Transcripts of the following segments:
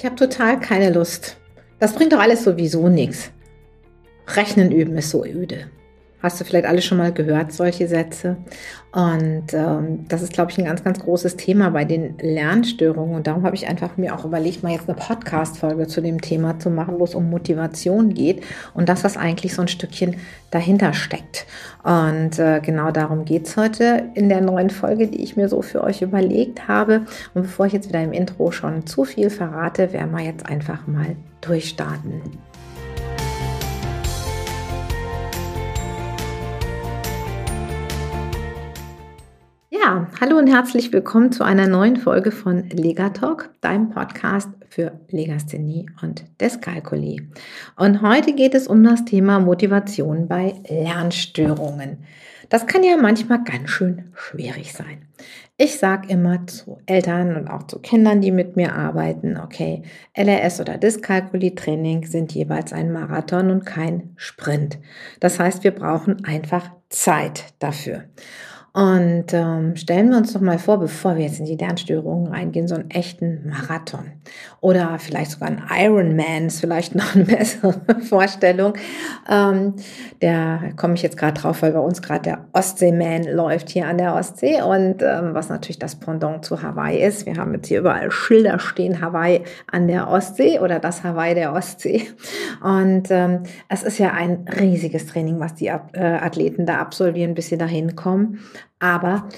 Ich habe total keine Lust. Das bringt doch alles sowieso nichts. Rechnen üben ist so öde. Hast du vielleicht alle schon mal gehört, solche Sätze? Und ähm, das ist, glaube ich, ein ganz, ganz großes Thema bei den Lernstörungen. Und darum habe ich einfach mir auch überlegt, mal jetzt eine Podcast-Folge zu dem Thema zu machen, wo es um Motivation geht und das, was eigentlich so ein Stückchen dahinter steckt. Und äh, genau darum geht es heute in der neuen Folge, die ich mir so für euch überlegt habe. Und bevor ich jetzt wieder im Intro schon zu viel verrate, werden wir jetzt einfach mal durchstarten. Ja, hallo und herzlich willkommen zu einer neuen Folge von Legatalk, deinem Podcast für Legasthenie und Dyskalkulie. Und heute geht es um das Thema Motivation bei Lernstörungen. Das kann ja manchmal ganz schön schwierig sein. Ich sage immer zu Eltern und auch zu Kindern, die mit mir arbeiten, okay, LRS oder Dyskalkulie-Training sind jeweils ein Marathon und kein Sprint. Das heißt, wir brauchen einfach Zeit dafür. Und ähm, stellen wir uns doch mal vor, bevor wir jetzt in die Lernstörungen reingehen, so einen echten Marathon oder vielleicht sogar ein Ironman ist vielleicht noch eine bessere Vorstellung. Ähm, da komme ich jetzt gerade drauf, weil bei uns gerade der Ostseeman läuft hier an der Ostsee und ähm, was natürlich das Pendant zu Hawaii ist. Wir haben jetzt hier überall Schilder stehen, Hawaii an der Ostsee oder das Hawaii der Ostsee. Und ähm, es ist ja ein riesiges Training, was die äh, Athleten da absolvieren, bis sie dahin kommen. Aber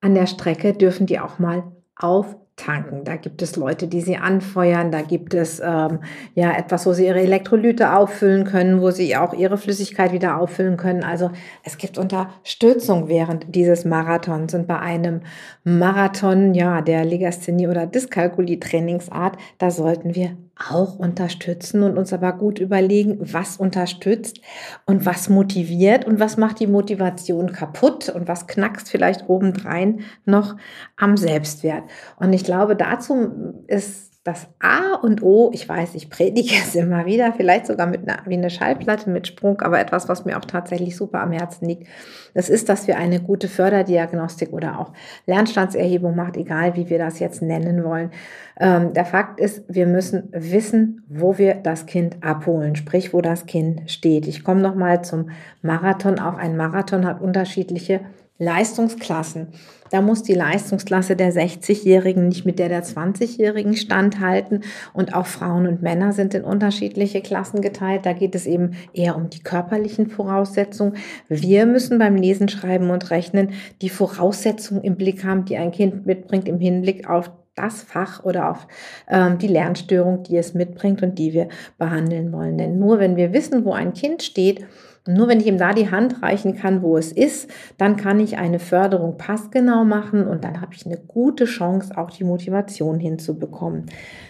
an der Strecke dürfen die auch mal auftanken. Da gibt es Leute, die sie anfeuern. Da gibt es ähm, ja etwas, wo sie ihre Elektrolyte auffüllen können, wo sie auch ihre Flüssigkeit wieder auffüllen können. Also es gibt Unterstützung während dieses Marathons. Und bei einem Marathon, ja, der Legasthenie oder Dyskalkulie-Trainingsart, da sollten wir auch unterstützen und uns aber gut überlegen, was unterstützt und was motiviert und was macht die Motivation kaputt und was knackst vielleicht obendrein noch am Selbstwert. Und ich glaube, dazu ist das A und O, ich weiß, ich predige es immer wieder, vielleicht sogar mit einer, wie eine Schallplatte mit Sprung, aber etwas, was mir auch tatsächlich super am Herzen liegt, das ist, dass wir eine gute Förderdiagnostik oder auch Lernstandserhebung macht, egal wie wir das jetzt nennen wollen. Ähm, der Fakt ist, wir müssen wissen, wo wir das Kind abholen, sprich, wo das Kind steht. Ich komme nochmal zum Marathon. Auch ein Marathon hat unterschiedliche Leistungsklassen. Da muss die Leistungsklasse der 60-Jährigen nicht mit der der 20-Jährigen standhalten. Und auch Frauen und Männer sind in unterschiedliche Klassen geteilt. Da geht es eben eher um die körperlichen Voraussetzungen. Wir müssen beim Lesen, Schreiben und Rechnen die Voraussetzungen im Blick haben, die ein Kind mitbringt im Hinblick auf das Fach oder auf ähm, die Lernstörung, die es mitbringt und die wir behandeln wollen. Denn nur wenn wir wissen, wo ein Kind steht, und nur wenn ich ihm da die Hand reichen kann, wo es ist, dann kann ich eine Förderung passgenau machen und dann habe ich eine gute Chance, auch die Motivation hinzubekommen.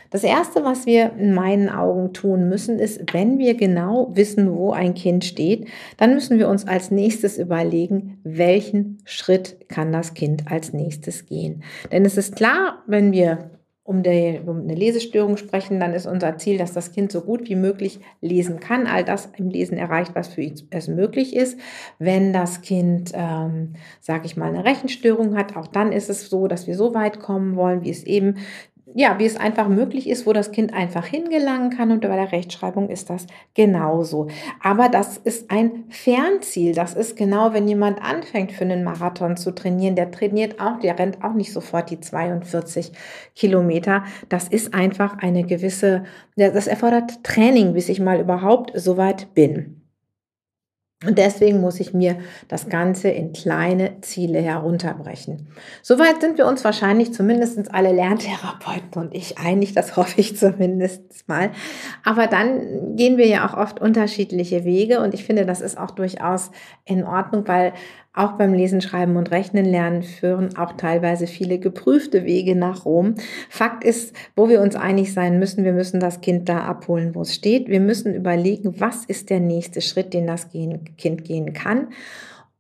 Das Erste, was wir in meinen Augen tun müssen, ist, wenn wir genau wissen, wo ein Kind steht, dann müssen wir uns als nächstes überlegen, welchen Schritt kann das Kind als nächstes gehen. Denn es ist klar, wenn wir um, die, um eine Lesestörung sprechen, dann ist unser Ziel, dass das Kind so gut wie möglich lesen kann, all das im Lesen erreicht, was für es möglich ist. Wenn das Kind, ähm, sage ich mal, eine Rechenstörung hat, auch dann ist es so, dass wir so weit kommen wollen, wie es eben ja, wie es einfach möglich ist, wo das Kind einfach hingelangen kann und bei der Rechtschreibung ist das genauso. Aber das ist ein Fernziel. Das ist genau, wenn jemand anfängt für einen Marathon zu trainieren, der trainiert auch, der rennt auch nicht sofort die 42 Kilometer. Das ist einfach eine gewisse, das erfordert Training, bis ich mal überhaupt so weit bin. Und deswegen muss ich mir das Ganze in kleine Ziele herunterbrechen. Soweit sind wir uns wahrscheinlich zumindest alle Lerntherapeuten und ich einig, das hoffe ich zumindest mal. Aber dann gehen wir ja auch oft unterschiedliche Wege und ich finde, das ist auch durchaus in Ordnung, weil auch beim Lesen, Schreiben und Rechnen lernen führen auch teilweise viele geprüfte Wege nach Rom. Fakt ist, wo wir uns einig sein müssen, wir müssen das Kind da abholen, wo es steht. Wir müssen überlegen, was ist der nächste Schritt, den das Kind gehen kann.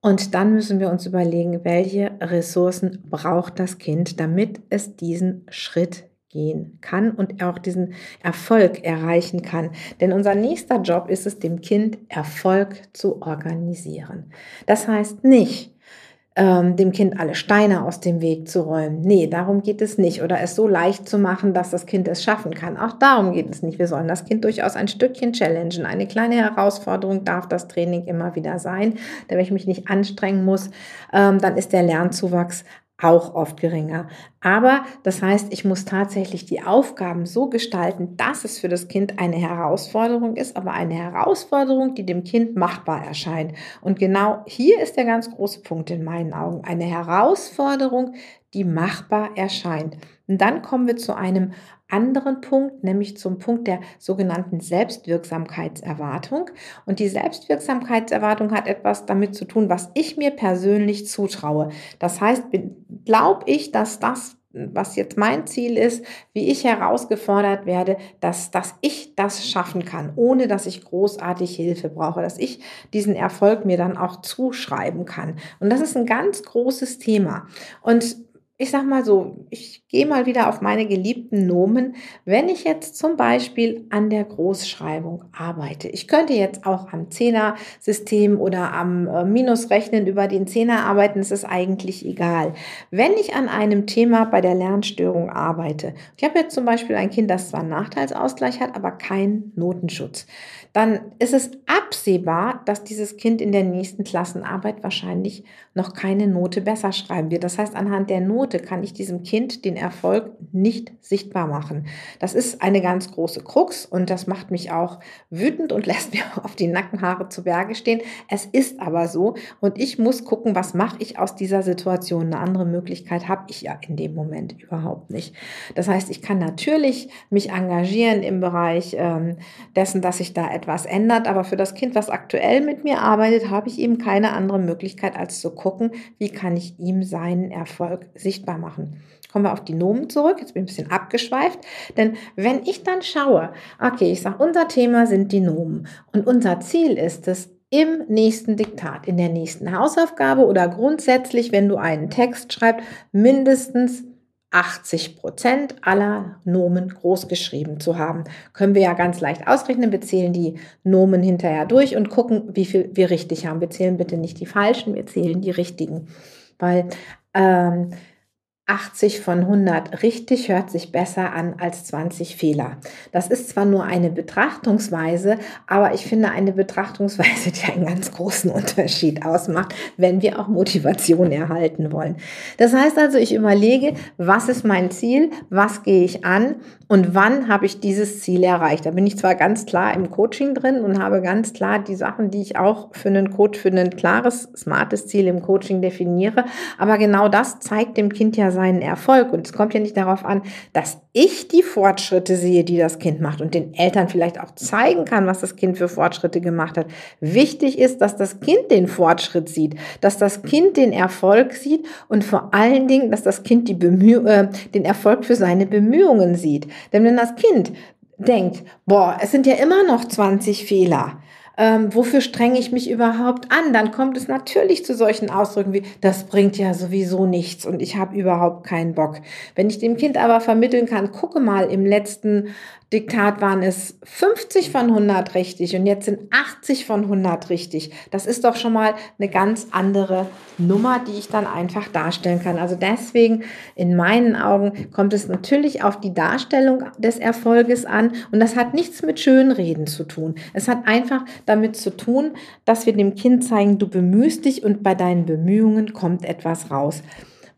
Und dann müssen wir uns überlegen, welche Ressourcen braucht das Kind, damit es diesen Schritt gehen kann und auch diesen Erfolg erreichen kann. Denn unser nächster Job ist es, dem Kind Erfolg zu organisieren. Das heißt nicht, ähm, dem Kind alle Steine aus dem Weg zu räumen. Nee, darum geht es nicht. Oder es so leicht zu machen, dass das Kind es schaffen kann. Auch darum geht es nicht. Wir sollen das Kind durchaus ein Stückchen challengen. Eine kleine Herausforderung darf das Training immer wieder sein. Denn wenn ich mich nicht anstrengen muss, ähm, dann ist der Lernzuwachs auch oft geringer. Aber das heißt, ich muss tatsächlich die Aufgaben so gestalten, dass es für das Kind eine Herausforderung ist, aber eine Herausforderung, die dem Kind machbar erscheint. Und genau hier ist der ganz große Punkt in meinen Augen. Eine Herausforderung, die machbar erscheint. Und dann kommen wir zu einem anderen Punkt, nämlich zum Punkt der sogenannten Selbstwirksamkeitserwartung. Und die Selbstwirksamkeitserwartung hat etwas damit zu tun, was ich mir persönlich zutraue. Das heißt, glaube ich, dass das was jetzt mein Ziel ist, wie ich herausgefordert werde, dass, dass ich das schaffen kann, ohne dass ich großartig Hilfe brauche, dass ich diesen Erfolg mir dann auch zuschreiben kann. Und das ist ein ganz großes Thema. Und ich sag mal so, ich gehe mal wieder auf meine geliebten Nomen. Wenn ich jetzt zum Beispiel an der Großschreibung arbeite, ich könnte jetzt auch am Zehner-System oder am äh, Minusrechnen über den Zehner arbeiten, es ist eigentlich egal. Wenn ich an einem Thema bei der Lernstörung arbeite, ich habe jetzt zum Beispiel ein Kind, das zwar einen Nachteilsausgleich hat, aber keinen Notenschutz, dann ist es absehbar, dass dieses Kind in der nächsten Klassenarbeit wahrscheinlich noch keine Note besser schreiben wird. Das heißt, anhand der Note kann ich diesem Kind den Erfolg nicht sichtbar machen. Das ist eine ganz große Krux und das macht mich auch wütend und lässt mir auf die Nackenhaare zu Berge stehen. Es ist aber so und ich muss gucken, was mache ich aus dieser Situation. Eine andere Möglichkeit habe ich ja in dem Moment überhaupt nicht. Das heißt, ich kann natürlich mich engagieren im Bereich ähm, dessen, dass ich da etwas ändert, aber für das Kind, was aktuell mit mir arbeitet, habe ich eben keine andere Möglichkeit, als zu gucken, wie kann ich ihm seinen Erfolg sichtbar machen. Kommen wir auf die Nomen zurück. Jetzt bin ich ein bisschen abgeschweift. Denn wenn ich dann schaue, okay, ich sage, unser Thema sind die Nomen und unser Ziel ist es, im nächsten Diktat, in der nächsten Hausaufgabe oder grundsätzlich, wenn du einen Text schreibst, mindestens 80 Prozent aller Nomen großgeschrieben zu haben. Können wir ja ganz leicht ausrechnen. Wir zählen die Nomen hinterher durch und gucken, wie viel wir richtig haben. Wir zählen bitte nicht die falschen, wir zählen die richtigen. Weil ähm, 80 von 100 richtig hört sich besser an als 20 Fehler. Das ist zwar nur eine Betrachtungsweise, aber ich finde eine Betrachtungsweise, die einen ganz großen Unterschied ausmacht, wenn wir auch Motivation erhalten wollen. Das heißt also, ich überlege, was ist mein Ziel, was gehe ich an und wann habe ich dieses Ziel erreicht. Da bin ich zwar ganz klar im Coaching drin und habe ganz klar die Sachen, die ich auch für einen Coach, für ein klares, smartes Ziel im Coaching definiere, aber genau das zeigt dem Kind ja seinen Erfolg. Und es kommt ja nicht darauf an, dass ich die Fortschritte sehe, die das Kind macht und den Eltern vielleicht auch zeigen kann, was das Kind für Fortschritte gemacht hat. Wichtig ist, dass das Kind den Fortschritt sieht, dass das Kind den Erfolg sieht und vor allen Dingen, dass das Kind die Bemüh äh, den Erfolg für seine Bemühungen sieht. Denn wenn das Kind denkt, boah, es sind ja immer noch 20 Fehler, ähm, wofür strenge ich mich überhaupt an? Dann kommt es natürlich zu solchen Ausdrücken wie, das bringt ja sowieso nichts und ich habe überhaupt keinen Bock. Wenn ich dem Kind aber vermitteln kann, gucke mal, im letzten Diktat waren es 50 von 100 richtig und jetzt sind 80 von 100 richtig. Das ist doch schon mal eine ganz andere Nummer, die ich dann einfach darstellen kann. Also deswegen in meinen Augen kommt es natürlich auf die Darstellung des Erfolges an und das hat nichts mit Schönreden zu tun. Es hat einfach damit zu tun, dass wir dem Kind zeigen, du bemühst dich und bei deinen Bemühungen kommt etwas raus.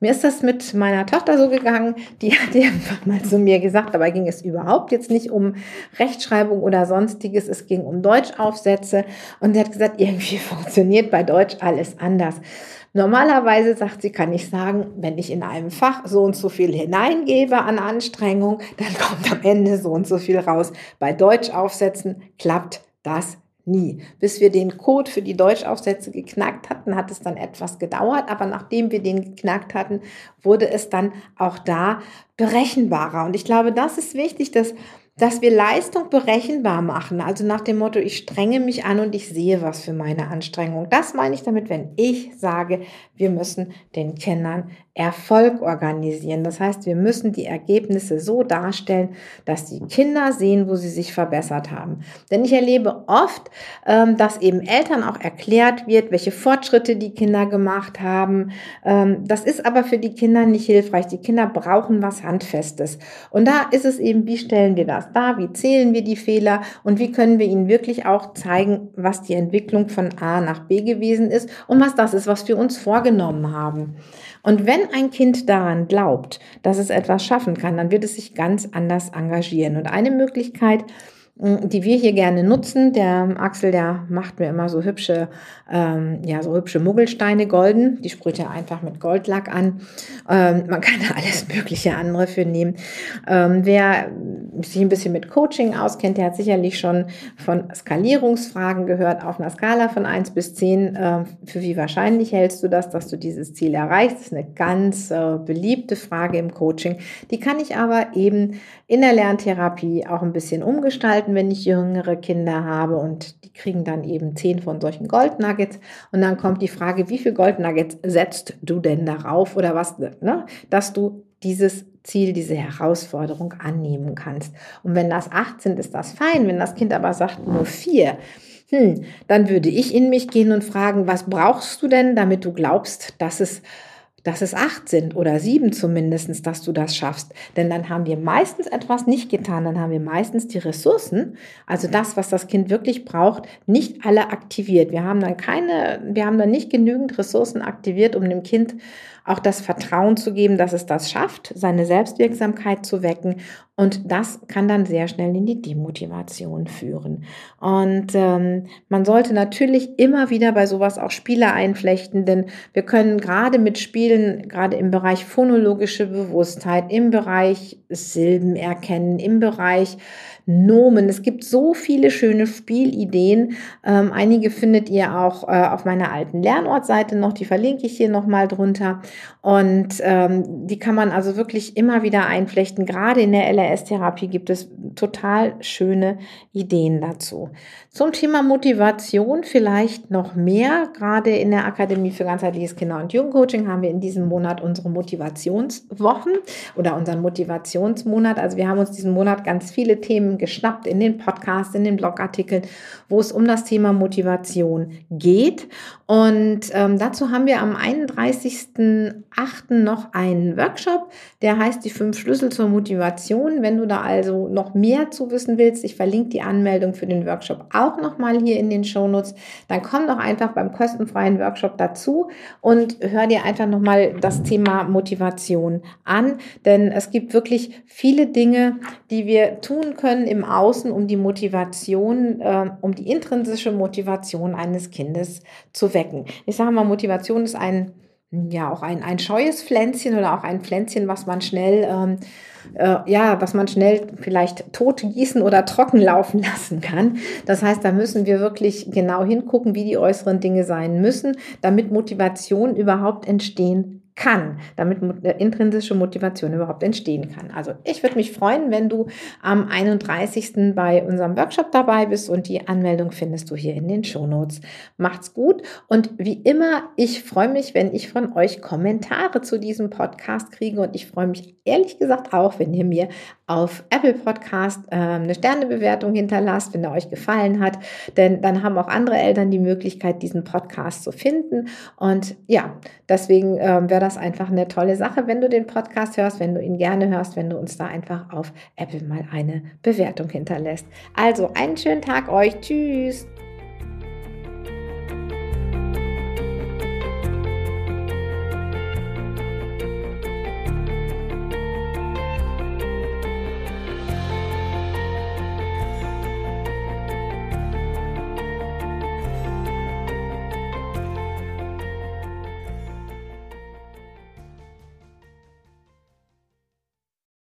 Mir ist das mit meiner Tochter so gegangen, die hat einfach mal zu mir gesagt, dabei ging es überhaupt jetzt nicht um Rechtschreibung oder sonstiges, es ging um Deutschaufsätze und sie hat gesagt, irgendwie funktioniert bei Deutsch alles anders. Normalerweise sagt sie, kann ich sagen, wenn ich in einem Fach so und so viel hineingebe an Anstrengung, dann kommt am Ende so und so viel raus. Bei Deutschaufsätzen klappt das Nie. Bis wir den Code für die Deutschaufsätze geknackt hatten, hat es dann etwas gedauert, aber nachdem wir den geknackt hatten, wurde es dann auch da berechenbarer. Und ich glaube, das ist wichtig, dass dass wir Leistung berechenbar machen. Also nach dem Motto, ich strenge mich an und ich sehe was für meine Anstrengung. Das meine ich damit, wenn ich sage, wir müssen den Kindern Erfolg organisieren. Das heißt, wir müssen die Ergebnisse so darstellen, dass die Kinder sehen, wo sie sich verbessert haben. Denn ich erlebe oft, ähm, dass eben Eltern auch erklärt wird, welche Fortschritte die Kinder gemacht haben. Ähm, das ist aber für die Kinder nicht hilfreich. Die Kinder brauchen was Handfestes. Und da ist es eben, wie stellen wir das dar? Wie zählen wir die Fehler? Und wie können wir ihnen wirklich auch zeigen, was die Entwicklung von A nach B gewesen ist und was das ist, was wir uns vorgenommen haben. Und wenn ein Kind daran glaubt, dass es etwas schaffen kann, dann wird es sich ganz anders engagieren. Und eine Möglichkeit, die wir hier gerne nutzen. Der Axel, der macht mir immer so hübsche, ähm, ja, so hübsche Muggelsteine golden. Die sprüht er einfach mit Goldlack an. Ähm, man kann da alles mögliche andere für nehmen. Ähm, wer sich ein bisschen mit Coaching auskennt, der hat sicherlich schon von Skalierungsfragen gehört auf einer Skala von 1 bis 10. Äh, für wie wahrscheinlich hältst du das, dass du dieses Ziel erreichst? Das ist eine ganz äh, beliebte Frage im Coaching. Die kann ich aber eben in der Lerntherapie auch ein bisschen umgestalten, wenn ich jüngere Kinder habe und die kriegen dann eben 10 von solchen Goldnuggets und dann kommt die Frage, wie viel Goldnuggets setzt du denn darauf oder was, ne, dass du dieses Ziel, diese Herausforderung annehmen kannst. Und wenn das 8 sind, ist das fein. Wenn das Kind aber sagt nur 4, hm, dann würde ich in mich gehen und fragen, was brauchst du denn, damit du glaubst, dass es dass es acht sind oder sieben zumindestens, dass du das schaffst. Denn dann haben wir meistens etwas nicht getan, dann haben wir meistens die Ressourcen, also das, was das Kind wirklich braucht, nicht alle aktiviert. Wir haben dann keine, wir haben dann nicht genügend Ressourcen aktiviert, um dem Kind auch das Vertrauen zu geben, dass es das schafft, seine Selbstwirksamkeit zu wecken. Und das kann dann sehr schnell in die Demotivation führen. Und ähm, man sollte natürlich immer wieder bei sowas auch Spiele einflechten, denn wir können gerade mit Spielen, gerade im Bereich phonologische Bewusstheit, im Bereich Silben erkennen, im Bereich Nomen. Es gibt so viele schöne Spielideen. Ähm, einige findet ihr auch äh, auf meiner alten Lernortseite noch. Die verlinke ich hier nochmal drunter. Und ähm, die kann man also wirklich immer wieder einflechten. Gerade in der LRS-Therapie gibt es total schöne Ideen dazu. Zum Thema Motivation vielleicht noch mehr. Gerade in der Akademie für ganzheitliches Kinder- und Jugendcoaching haben wir in diesem Monat unsere Motivationswochen oder unseren Motivationsmonat. Also wir haben uns diesen Monat ganz viele Themen geschnappt in den Podcasts, in den Blogartikeln, wo es um das Thema Motivation geht. Und ähm, dazu haben wir am 31.08. noch einen Workshop, der heißt die fünf Schlüssel zur Motivation. Wenn du da also noch mehr zu wissen willst, ich verlinke die Anmeldung für den Workshop auch nochmal hier in den Shownotes. Dann komm doch einfach beim kostenfreien Workshop dazu und hör dir einfach nochmal das Thema Motivation an. Denn es gibt wirklich viele Dinge, die wir tun können im Außen, um die Motivation, äh, um die intrinsische Motivation eines Kindes zu wecken. Ich sage mal, Motivation ist ein ja auch ein, ein scheues Pflänzchen oder auch ein Pflänzchen, was man schnell, ähm, äh, ja, was man schnell vielleicht tot gießen oder trocken laufen lassen kann. Das heißt, da müssen wir wirklich genau hingucken, wie die äußeren Dinge sein müssen, damit Motivation überhaupt entstehen kann, damit äh, intrinsische Motivation überhaupt entstehen kann. Also ich würde mich freuen, wenn du am 31. bei unserem Workshop dabei bist und die Anmeldung findest du hier in den Shownotes. Macht's gut und wie immer, ich freue mich, wenn ich von euch Kommentare zu diesem Podcast kriege und ich freue mich ehrlich gesagt auch, wenn ihr mir auf Apple Podcast äh, eine Sternebewertung hinterlasst, wenn er euch gefallen hat, denn dann haben auch andere Eltern die Möglichkeit, diesen Podcast zu finden und ja, deswegen äh, wäre das einfach eine tolle Sache, wenn du den Podcast hörst, wenn du ihn gerne hörst, wenn du uns da einfach auf Apple mal eine Bewertung hinterlässt. Also einen schönen Tag euch. Tschüss.